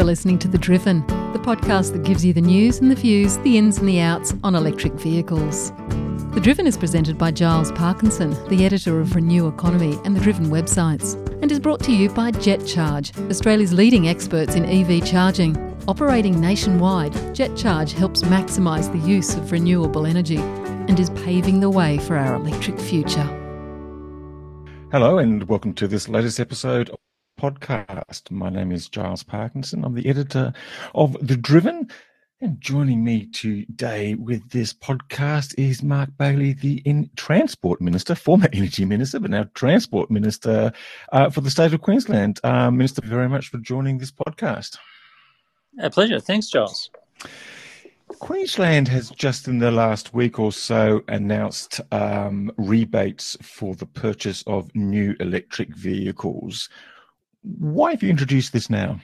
You're listening to The Driven, the podcast that gives you the news and the views, the ins and the outs on electric vehicles. The Driven is presented by Giles Parkinson, the editor of Renew Economy and the Driven websites, and is brought to you by JetCharge, Australia's leading experts in EV charging. Operating nationwide, JetCharge helps maximise the use of renewable energy and is paving the way for our electric future. Hello, and welcome to this latest episode podcast. My name is Giles Parkinson. I'm the editor of The Driven. And joining me today with this podcast is Mark Bailey, the in Transport Minister, former Energy Minister, but now Transport Minister uh, for the state of Queensland. Uh, Minister, very much for joining this podcast. A pleasure. Thanks, Giles. Queensland has just in the last week or so announced um, rebates for the purchase of new electric vehicles. Why have you introduced this now?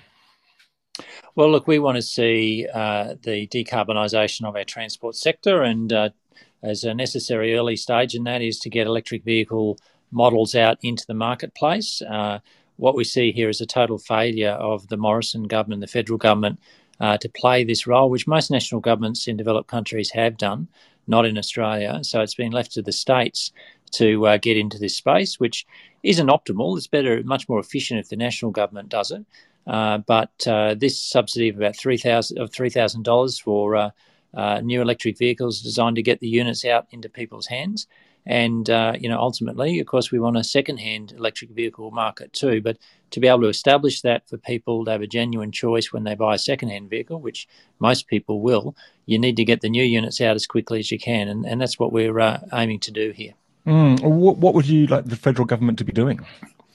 Well, look, we want to see uh, the decarbonisation of our transport sector, and uh, as a necessary early stage in that is to get electric vehicle models out into the marketplace. Uh, what we see here is a total failure of the Morrison government, the federal government, uh, to play this role, which most national governments in developed countries have done, not in Australia. So it's been left to the states to uh, get into this space, which isn't optimal. It's better, much more efficient if the national government does it. Uh, but uh, this subsidy of about three thousand of three thousand dollars for uh, uh, new electric vehicles designed to get the units out into people's hands. And uh, you know, ultimately, of course, we want a second-hand electric vehicle market too. But to be able to establish that for people to have a genuine choice when they buy a second-hand vehicle, which most people will, you need to get the new units out as quickly as you can, and, and that's what we're aiming to do here. Mm, what, what would you like the federal government to be doing?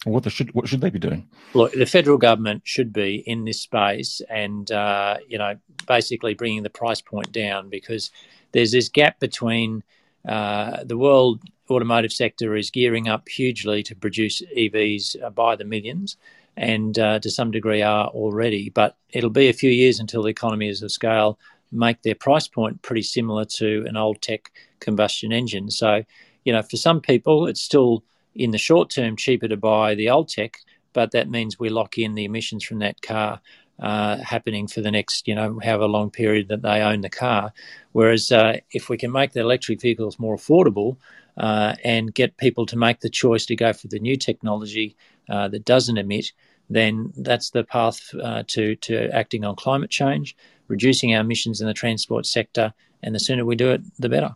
What should what should they be doing? Look, the federal government should be in this space, and uh, you know, basically bringing the price point down because there's this gap between uh, the world automotive sector is gearing up hugely to produce EVs uh, by the millions, and uh, to some degree are already. But it'll be a few years until the economies of scale make their price point pretty similar to an old tech combustion engine. So you know, for some people, it's still in the short term cheaper to buy the old tech, but that means we lock in the emissions from that car uh, happening for the next, you know, however long period that they own the car. Whereas uh, if we can make the electric vehicles more affordable uh, and get people to make the choice to go for the new technology uh, that doesn't emit, then that's the path uh, to to acting on climate change, reducing our emissions in the transport sector, and the sooner we do it, the better.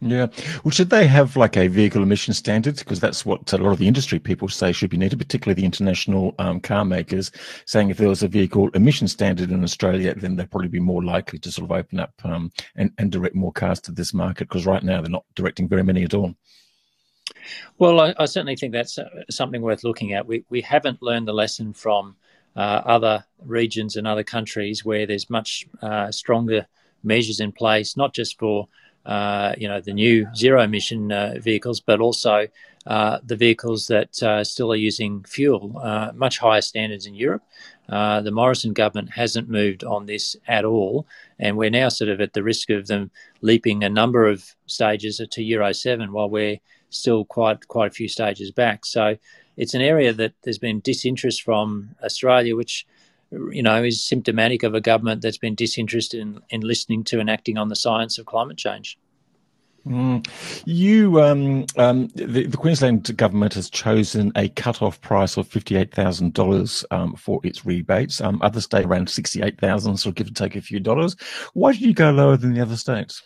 Yeah. Well, should they have like a vehicle emission standards? Because that's what a lot of the industry people say should be needed, particularly the international um, car makers, saying if there was a vehicle emission standard in Australia, then they'd probably be more likely to sort of open up um, and, and direct more cars to this market. Because right now they're not directing very many at all. Well, I, I certainly think that's uh, something worth looking at. We we haven't learned the lesson from uh, other regions and other countries where there's much uh, stronger measures in place, not just for uh, you know, the new zero emission uh, vehicles, but also uh, the vehicles that uh, still are using fuel, uh, much higher standards in Europe. Uh, the Morrison government hasn't moved on this at all, and we're now sort of at the risk of them leaping a number of stages to Euro 7 while we're still quite quite a few stages back. So it's an area that there's been disinterest from Australia, which you know, is symptomatic of a government that's been disinterested in, in listening to and acting on the science of climate change. Mm. You, um, um, the, the, Queensland government has chosen a cut-off price of fifty-eight thousand um, dollars for its rebates. Um, other states around sixty-eight thousand, so give or take a few dollars. Why did you go lower than the other states?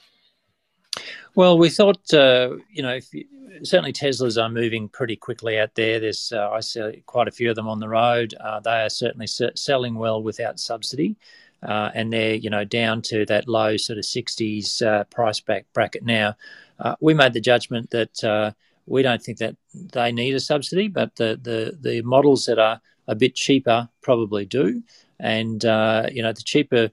Well, we thought, uh, you know, you, certainly Teslas are moving pretty quickly out there. There's, uh, I see quite a few of them on the road. Uh, they are certainly selling well without subsidy. Uh, and they're, you know, down to that low sort of 60s uh, price back bracket now. Uh, we made the judgment that we don't think that they need a subsidy, but the, the, the models that are a bit cheaper probably do. And, you know, the cheaper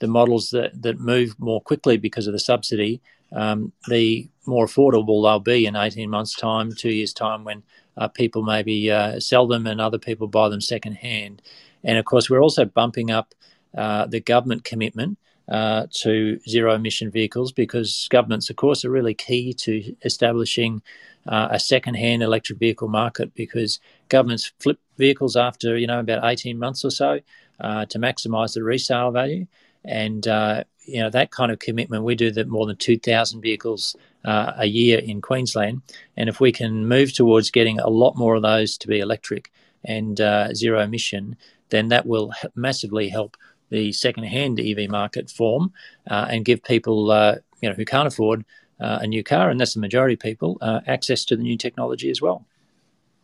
the models that, that move more quickly because of the subsidy, um, the more affordable they'll be in 18 months' time, two years' time, when uh, people maybe uh, sell them and other people buy them second hand. And of course, we're also bumping up uh, the government commitment uh, to zero emission vehicles because governments, of course, are really key to establishing uh, a second-hand electric vehicle market because governments flip vehicles after you know about 18 months or so uh, to maximise the resale value, and uh, you know that kind of commitment. We do that more than 2,000 vehicles uh, a year in Queensland, and if we can move towards getting a lot more of those to be electric and uh, zero emission, then that will massively help the second-hand EV market form uh, and give people you know who can't afford uh, a new car, and that's the majority of people, uh, access to the new technology as well.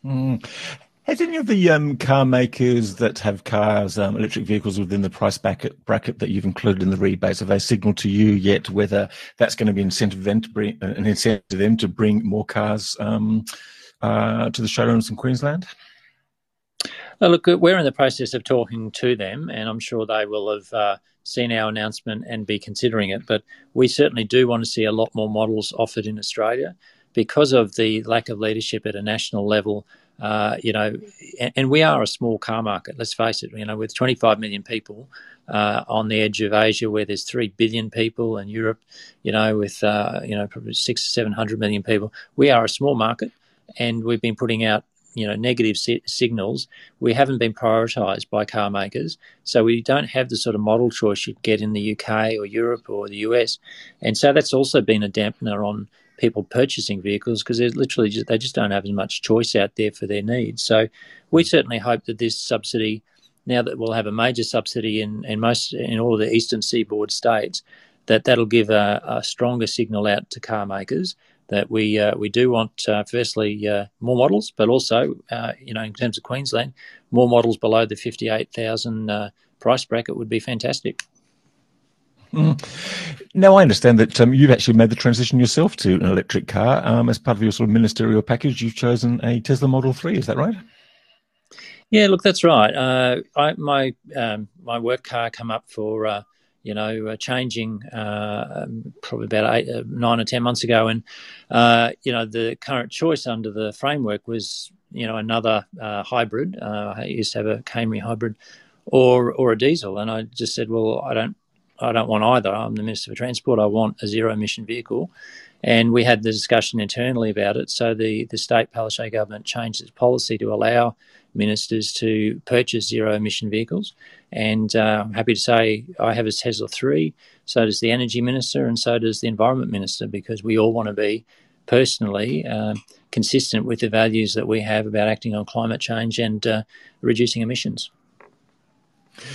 Mm. Has any of the um, car makers that have cars, um, electric vehicles within the price bracket, bracket that you've included in the rebates, have they signalled to you yet whether that's going to be incentive to bring, uh, an incentive to them to bring more cars um, uh, to the showrooms in Queensland? Uh, look, we're in the process of talking to them, and I'm sure they will have uh, seen our announcement and be considering it. But we certainly do want to see a lot more models offered in Australia because of the lack of leadership at a national level. Uh, you know, and, and, we are a small car market. Let's face it. You know, with 25 million people uh, on the edge of Asia, where there's three billion people, and Europe, you know, with uh, you know probably six seven hundred million people, we are a small market, and we've been putting out you know negative si- signals, we haven't been prioritised by car makers. So we don't have the sort of model choice you'd get in the UK or Europe or the US, and so that's also been a dampener on people purchasing vehicles because they literally just, they just don't have as much choice out there for their needs. So we certainly hope that this subsidy, now that we'll have a major subsidy in, in most in all of the eastern seaboard states, that that'll give a, a stronger signal out to car makers that we uh, we do want uh, firstly uh, more models, but also uh, you know in terms of Queensland, more models below the fifty eight thousand uh, price bracket would be fantastic. Mm. Now I understand that um, you've actually made the transition yourself to an electric car um, as part of your sort of ministerial package. You've chosen a Tesla Model Three, is that right? Yeah, look, that's right. Uh, I, my um, my work car come up for you know, uh, changing uh, probably about eight, uh, nine or ten months ago, and uh, you know, the current choice under the framework was, you know, another uh, hybrid. Uh, I used to have a Camry hybrid, or or a diesel, and I just said, well, I don't, I don't want either. I'm the Minister for Transport. I want a zero emission vehicle, and we had the discussion internally about it. So the the state Palaszczuk government changed its policy to allow ministers to purchase zero emission vehicles. And uh, I'm happy to say I have a Tesla 3, so does the Energy Minister, and so does the Environment Minister, because we all want to be personally uh, consistent with the values that we have about acting on climate change and uh, reducing emissions.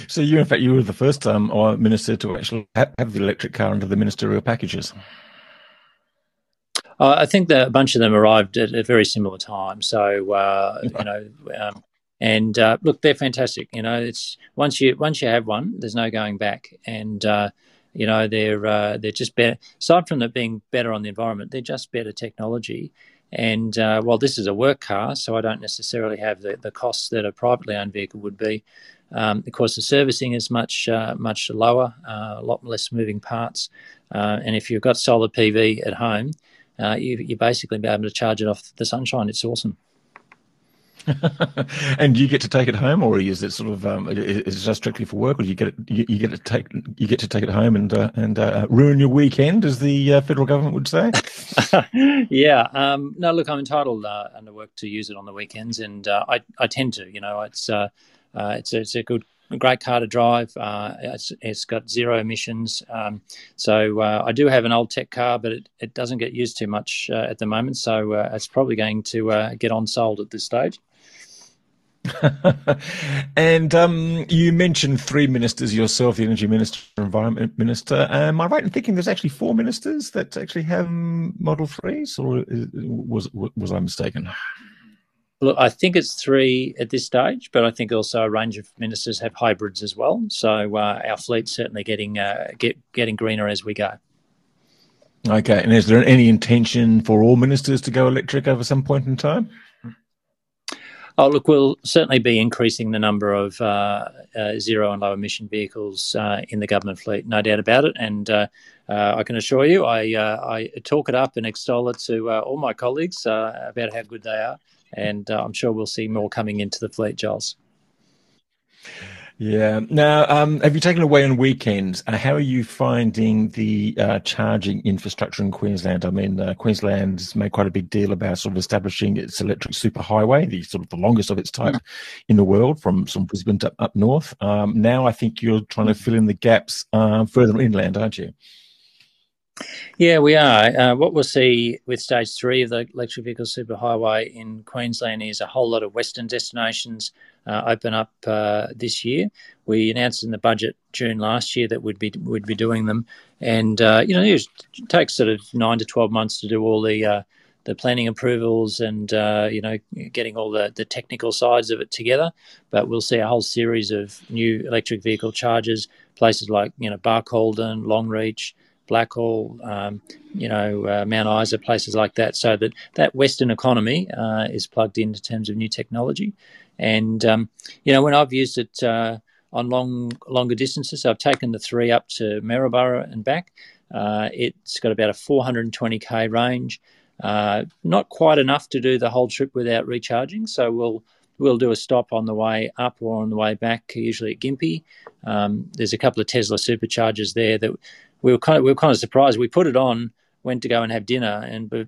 So you, in fact, you were the first um, minister to actually have the electric car under the ministerial packages. Uh, I think that a bunch of them arrived at a very similar time. So uh, you know, um, and uh, look, they're fantastic. You know, it's once you once you have one, there's no going back. And uh, you know, they're uh, they're just better. Aside from it being better on the environment, they're just better technology. And uh, while this is a work car, so I don't necessarily have the, the costs that a privately owned vehicle would be. Um, of course, the servicing is much uh, much lower, uh, a lot less moving parts. and if you've got solar PV at home, you you basically be able to charge it off the sunshine. It's awesome. and do you get to take it home, or is it sort of um, is it just strictly for work, or do you get it, you, you, get to take you get to take it home and uh, and uh, ruin your weekend, as the uh, federal government would say? yeah, um, no, look, I'm entitled uh, under work to use it on the weekends, and uh, I I tend to, you know, it's uh, it's it's a good great car to drive. Uh, it's, it's got zero emissions. Um, so uh, I do have an old tech car, but it, it doesn't get used too much uh, at the moment. So it's probably going to get on sold at this stage. and um, you mentioned three ministers yourself, the energy minister, environment minister. Am I right in thinking there's actually four ministers that actually have Model Threes, or was was I mistaken? Look, I think it's three at this stage, but I think also a range of ministers have hybrids as well. So uh, our fleet's certainly getting uh, get, getting greener as we go. Okay, and is there any intention for all ministers to go electric over some point in time? Oh, look, we'll certainly be increasing the number of uh, uh, zero and low emission vehicles uh, in the government fleet, no doubt about it. And uh, uh, I can assure you, I, uh, I talk it up and extol it to all my colleagues about how good they are. And I'm sure we'll see more coming into the fleet, Giles. Yeah. Now, um, have you taken away on weekends? Uh, how are you finding the uh, charging infrastructure in Queensland? I mean, uh, Queensland's made quite a big deal about sort of establishing its electric superhighway, the sort of the longest of its type mm. in the world, from from Brisbane to up north. Um, now, I think you're trying to fill in the gaps uh, further inland, aren't you? Yeah, we are. Uh, what we'll see with stage three of the electric vehicle superhighway in Queensland is a whole lot of Western destinations uh, open up uh, this year. We announced in the budget June last year that we'd be would be doing them, and uh, you know it takes sort of nine to twelve months to do all the uh, the planning approvals and uh, you know getting all the, the technical sides of it together. But we'll see a whole series of new electric vehicle chargers, places like you know Barcaldine, Longreach. Blackall, um, you know, uh, Mount Isa, places like that. So that that Western economy uh, is plugged in, in terms of new technology. And um, you know, when I've used it uh, on long longer distances, I've taken the three up to Maryborough and back. Uh, it's got about a 420k range. Uh, not quite enough to do the whole trip without recharging. So we'll we'll do a stop on the way up or on the way back, usually at Gympie. Um, there's a couple of Tesla superchargers there that we were kind of we were kind of surprised. We put it on, went to go and have dinner, and but,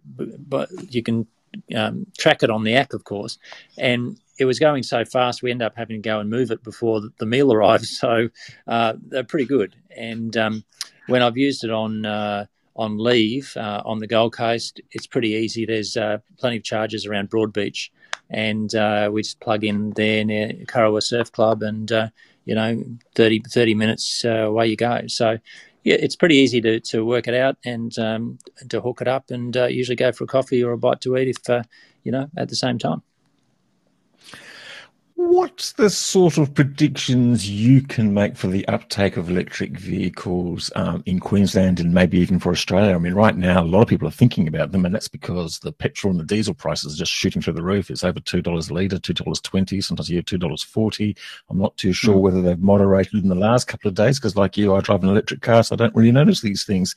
but you can um, track it on the app, of course, and it was going so fast we ended up having to go and move it before the meal arrived. So uh, they're pretty good. And um, when I've used it on uh, on leave uh, on the Gold Coast, it's pretty easy. There's uh, plenty of charges around Broadbeach, and uh, we just plug in there near Kurrawa Surf Club, and uh, you know, 30, 30 minutes away you go. So yeah, it's pretty easy to, to work it out and um, to hook it up and uh, usually go for a coffee or a bite to eat if, uh, you know, at the same time. What's the sort of predictions you can make for the uptake of electric vehicles um, in Queensland and maybe even for Australia? I mean, right now, a lot of people are thinking about them, and that's because the petrol and the diesel prices are just shooting through the roof. It's over $2 a litre, $2.20, sometimes you hear $2.40. I'm not too sure mm. whether they've moderated in the last couple of days because, like you, I drive an electric car, so I don't really notice these things.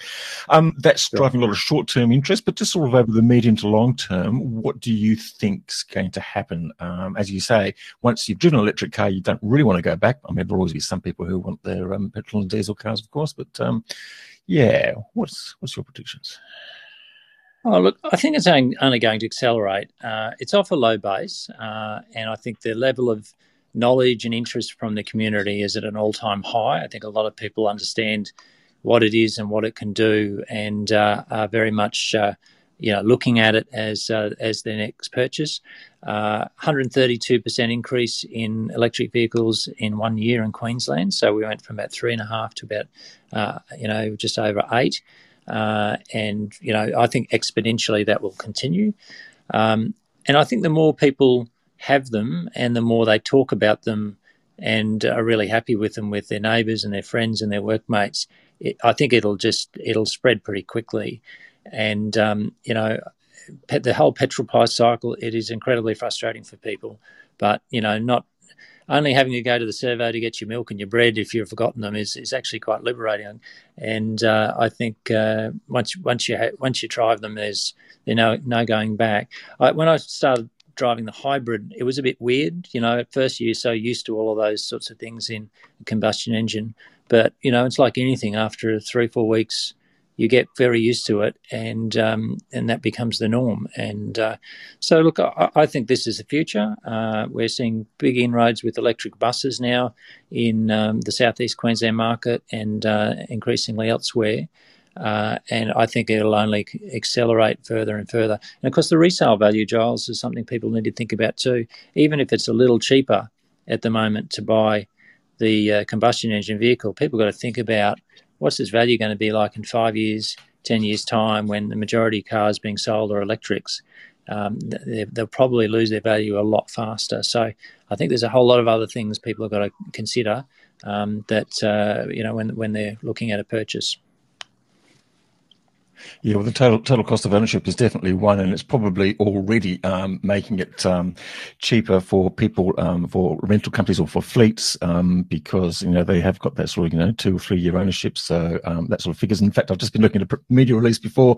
Um, that's driving a lot of short term interest, but just sort of over the medium to long term, what do you think's going to happen? Um, as you say, once once you've driven an electric car, you don't really want to go back. I mean, there'll always be some people who want their um, petrol and diesel cars, of course, but um, yeah, what's what's your predictions? Oh, look, I think it's only going to accelerate. Uh, it's off a low base, uh, and I think the level of knowledge and interest from the community is at an all time high. I think a lot of people understand what it is and what it can do, and uh, are very much uh, you know, looking at it as uh, as their next purchase. 132% uh, increase in electric vehicles in one year in Queensland. So we went from about three and a half to about, uh, you know, just over eight. Uh, and, you know, I think exponentially that will continue. Um, and I think the more people have them and the more they talk about them and are really happy with them with their neighbours and their friends and their workmates, it, I think it'll just, it'll spread pretty quickly. And, um, you know, the whole petrol price cycle, it is incredibly frustrating for people. But, you know, not only having to go to the servo to get your milk and your bread if you've forgotten them is, is actually quite liberating. And uh, I think uh, once once you ha- once you drive them, there's there's no no going back. I, when I started driving the hybrid, it was a bit weird. You know, at first you're so used to all of those sorts of things in a combustion engine, but you know, it's like anything. After three four weeks, you get very used to it, and um, and that becomes the norm. And uh, so, look, I, I, think this is the future. Uh, we're seeing big inroads with electric buses now in um, the southeast Queensland market and uh, increasingly elsewhere. Uh, and I think it'll only accelerate further and further. And of course, the resale value, Giles, is something people need to think about too. Even if it's a little cheaper at the moment to buy the uh, combustion engine vehicle, people got to think about what's this value going to be like in five years, 10 years' time when the majority of cars being sold are electrics? Um, they, will probably lose their value a lot faster. So I think there's a whole lot of other things people have got to consider um, that, uh, you know, when, when they're looking at a purchase. Yeah, well, the total total cost of ownership is definitely one, and it's probably already um, making it um, cheaper for people, um, for rental companies or for fleets, um, because you know they have got that sort of you know two or three year ownership. So um, that sort of figures. In fact, I've just been looking at a media release before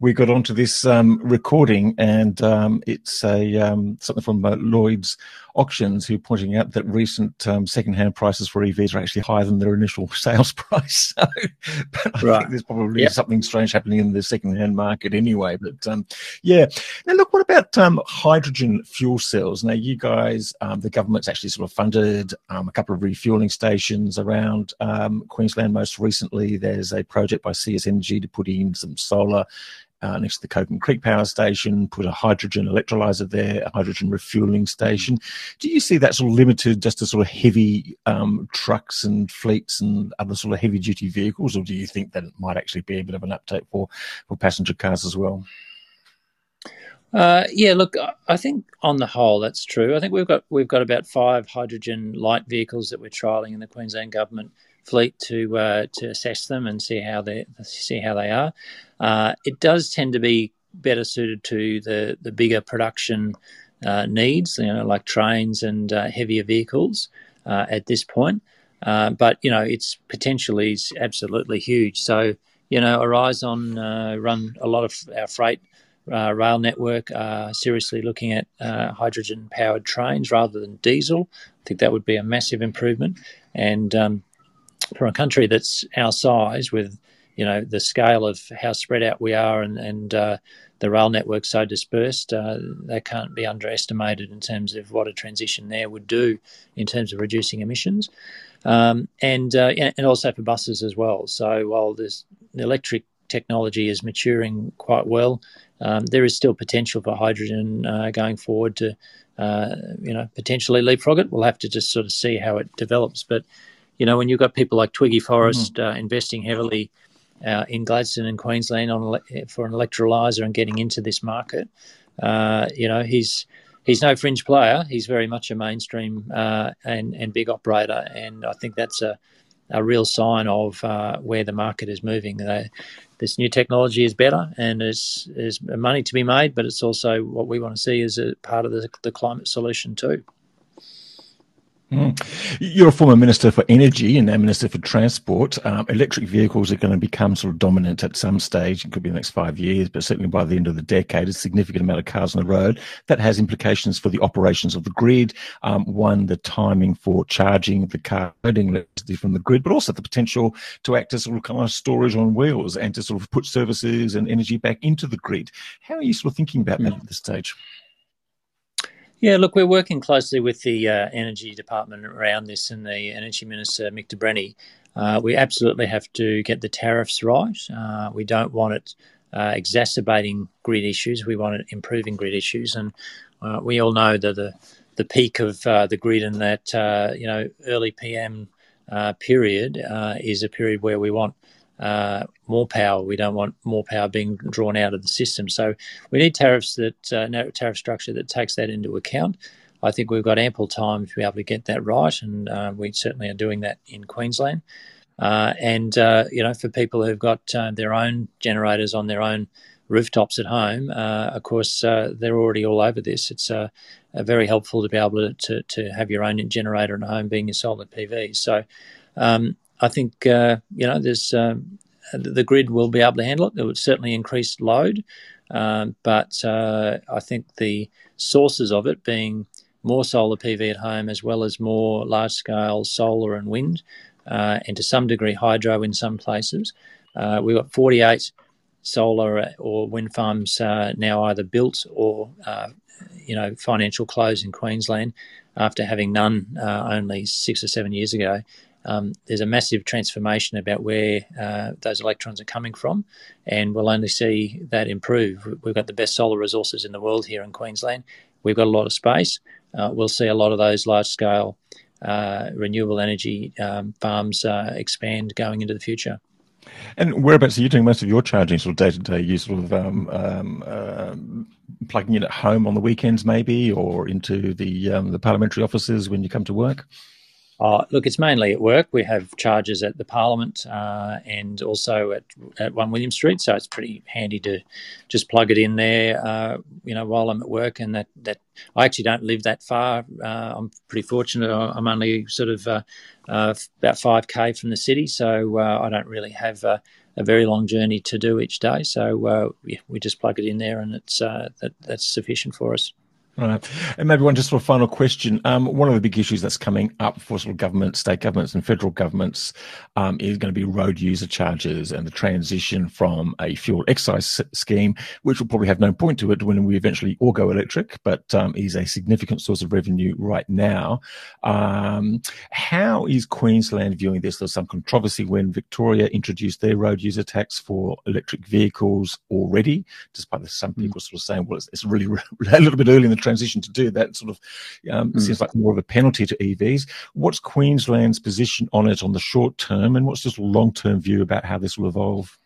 we got onto this um, recording, and it's a something from uh, Lloyd's auctions who are pointing out that recent um, second-hand prices for EVs are actually higher than their initial sales price. So, but I right. think there's probably yep. something strange happening in the second-hand market anyway. But um, yeah, now look, what about um, hydrogen fuel cells? Now, you guys, um, the government's actually sort of funded um, a couple of refueling stations around um, Queensland. Most recently, there's a project by CS Energy to put in some solar uh, next to the Kogan Creek Power Station, put a hydrogen electrolyzer there, a hydrogen refueling station. Do you see that sort of limited just to sort of heavy um, trucks and fleets and other sort of heavy duty vehicles, or do you think that it might actually be a bit of an uptake for, for passenger cars as well? Uh, yeah, look, I think on the whole that's true. I think we've got we've got about five hydrogen light vehicles that we're trialling in the Queensland government fleet to uh, to assess them and see how they see how they are. Uh, it does tend to be better suited to the the bigger production uh, needs, you know, like trains and uh, heavier vehicles uh, at this point. Uh, but you know, its potential is absolutely huge. So you know, Aurizon run a lot of our freight. rail network are seriously looking at hydrogen powered trains rather than diesel. I think that would be a massive improvement. And um, for a country that's our size, with you know the scale of how spread out we are and and uh, the rail network so dispersed, uh, that can't be underestimated in terms of what a transition there would do in terms of reducing emissions, um, and uh, and also for buses as well. So while this electric technology is maturing quite well, um, there is still potential for hydrogen uh, going forward to uh, you know potentially leapfrog it. We'll have to just sort of see how it develops, but you know, when you've got people like Twiggy Forrest mm. uh, investing heavily uh, in Gladstone and Queensland on for an electrolyzer and getting into this market, uh, you know, he's he's no fringe player. He's very much a mainstream uh, and and big operator, and I think that's a a real sign of uh, where the market is moving. this new technology is better and there's, there's money to be made, but it's also what we want to see as a part of the, the climate solution too. Mm. You're a former Minister for Energy and now Minister for Transport. Um, electric vehicles are going to become sort of dominant at some stage. It could be the next five years, but certainly by the end of the decade, a significant amount of cars on the road. That has implications for the operations of the grid. Um, one, the timing for charging the car, loading electricity from the grid, but also the potential to act as sort of kind of storage on wheels and to sort of put services and energy back into the grid. How are you sort of thinking about that at this stage? Yeah, look, we're working closely with the uh, Energy Department around this and the Energy Minister, Mick de Brenni. Uh, we absolutely have to get the tariffs right. Uh, we don't want it uh, exacerbating grid issues. We want it improving grid issues. And uh, we all know that the, the peak of uh, the grid in that, you know, early PM period is a period where we want uh, more power. We don't want more power being drawn out of the system. So we need tariffs that uh, tariff structure that takes that into account. I think we've got ample time to be able to get that right, and uh, we certainly are doing that in Queensland. Uh, and uh, you know, for people who've got uh, their own generators on their own rooftops at home, of course, they're already all over this. It's very helpful to be able to, to, to have your own generator at home, being your solar PV. So. Um, I think uh, you know there's um, the grid will be able to handle it. It would certainly increase load, um, but uh, I think the sources of it being more solar PV at home as well as more large scale solar and wind, uh, and to some degree hydro in some places. Uh, we've got 48 solar or wind farms uh, now either built or uh, you know financial close in Queensland after having none only six or seven years ago um, there's a massive transformation about where uh, those electrons are coming from, and we'll only see that improve. We've got the best solar resources in the world here in Queensland. We've got a lot of space. Uh, we'll see a lot of those large scale uh, renewable energy um, farms uh, expand going into the future. And whereabouts are you doing most of your charging, sort of day to day? You sort of um, um, uh, plugging in at home on the weekends, maybe, or into the um, the parliamentary offices when you come to work? Uh, look, it's mainly at work. We have charges at the Parliament uh, and also at, at One William Street, so it's pretty handy to just plug it in there, uh, you know, while I'm at work. And that, that I actually don't live that far. Uh, I'm pretty fortunate. I'm only sort of uh, uh, about five k from the city, so I don't really have a very long journey to do each day. So yeah, we just plug it in there, and it's that, that's sufficient for us. Right. And maybe one just sort of final question. Um, one of the big issues that's coming up for sort of government, state governments and federal governments um, is going to be road user charges and the transition from a fuel excise scheme, which will probably have no point to it when we eventually all go electric, but um, is a significant source of revenue right now. Um, how is Queensland viewing this? There's some controversy when Victoria introduced their road user tax for electric vehicles already, despite some hmm. people sort of saying, well, it's, it's really a little bit early in the transition to do that sort of um, mm. seems like more of a penalty to EVs. What's Queensland's position on it on the short term, and what's this long term view about how this will evolve?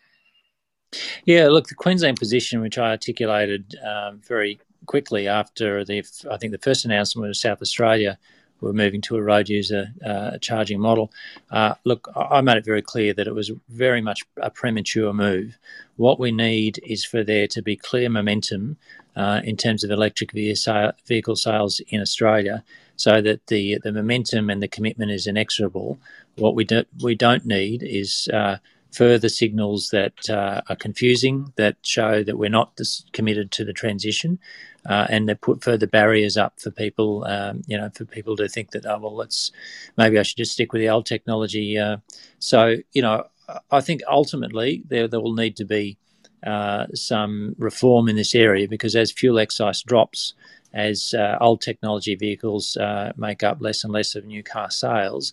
Yeah, look, the Queensland position, which I articulated um, very quickly after the, I think the first announcement was South Australia were moving to a road user uh, charging model. Uh, look, I made it very clear that it was very much a premature move. What we need is for there to be clear momentum uh, in terms of electric vehicle sales in Australia, so that the the momentum and the commitment is inexorable. What we don't we don't need is uh, further signals that uh, are confusing that show that we're not committed to the transition, uh, and they put further barriers up for people. Um, you know, for people to think that oh well, let's maybe I should just stick with the old technology. Uh, so you know, I think ultimately there there will need to be uh, some reform in this area because as fuel excise drops, as uh, old technology vehicles uh, make up less and less of new car sales,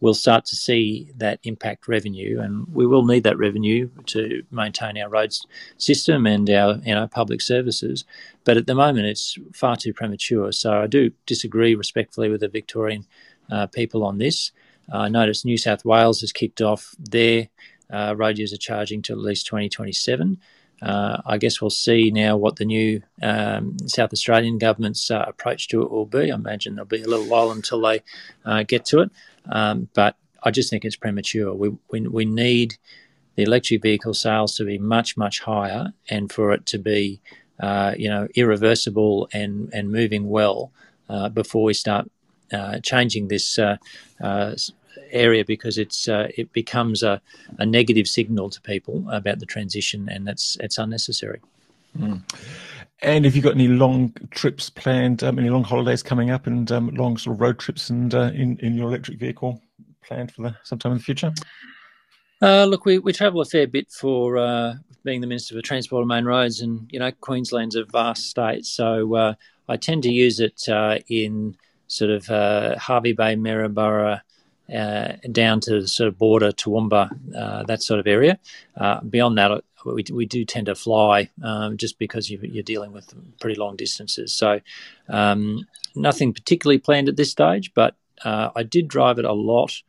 we'll start to see that impact revenue, and we will need that revenue to maintain our roads system and our you know public services. But at the moment, it's far too premature. So I do disagree respectfully with the Victorian uh, people on this. I notice New South Wales has kicked off their uh, road user charging to at least 2027. Uh, I guess we'll see now what the new um, South Australian government's uh, approach to it will be. I imagine there'll be a little while until they uh, get to it, um, but I just think it's premature. We, we, we need the electric vehicle sales to be much much higher, and for it to be uh, you know irreversible and and moving well uh, before we start uh, changing this area because it's uh, it becomes a, a negative signal to people about the transition, and that's it's unnecessary. Mm. And have you got any long trips planned? Um, any long holidays coming up, and um, long sort of road trips, and uh, in in your electric vehicle planned for the sometime in the future? Uh, look, we, we travel a fair bit for uh, being the Minister for Transport and Main Roads, and you know Queensland's a vast state, so uh, I tend to use it uh, in sort of uh, Hervey Bay, Maryborough, uh, down to the sort of border Toowoomba, uh, that sort of area. Uh, beyond that, we, we do tend to fly um, just because you, are dealing with pretty long distances. So um, nothing particularly planned at this stage, but uh, I did drive it a lot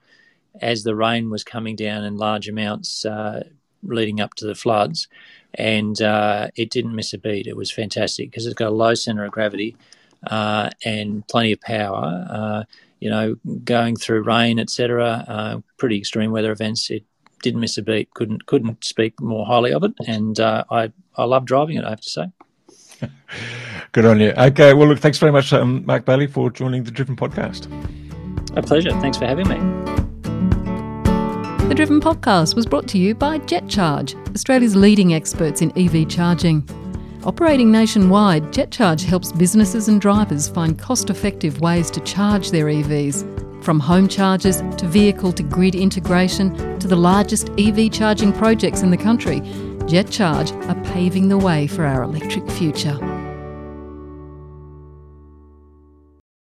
as the rain was coming down in large amounts uh, leading up to the floods. And uh, it didn't miss a beat. It was fantastic because it's got a low center of gravity and plenty of power you know, going through rain, etc., uh, pretty extreme weather events. It didn't miss a beat. Couldn't couldn't speak more highly of it, and uh, I I love driving it. I have to say. Good on you. Okay, well, look, thanks very much, um, Mark Bailey, for joining the Driven podcast. A pleasure. Thanks for having me. The Driven podcast was brought to you by JetCharge, Australia's leading experts in EV charging. Operating nationwide, JetCharge helps businesses and drivers find cost effective ways to charge their EVs. From home chargers to vehicle to grid integration to the largest EV charging projects in the country, JetCharge are paving the way for our electric future.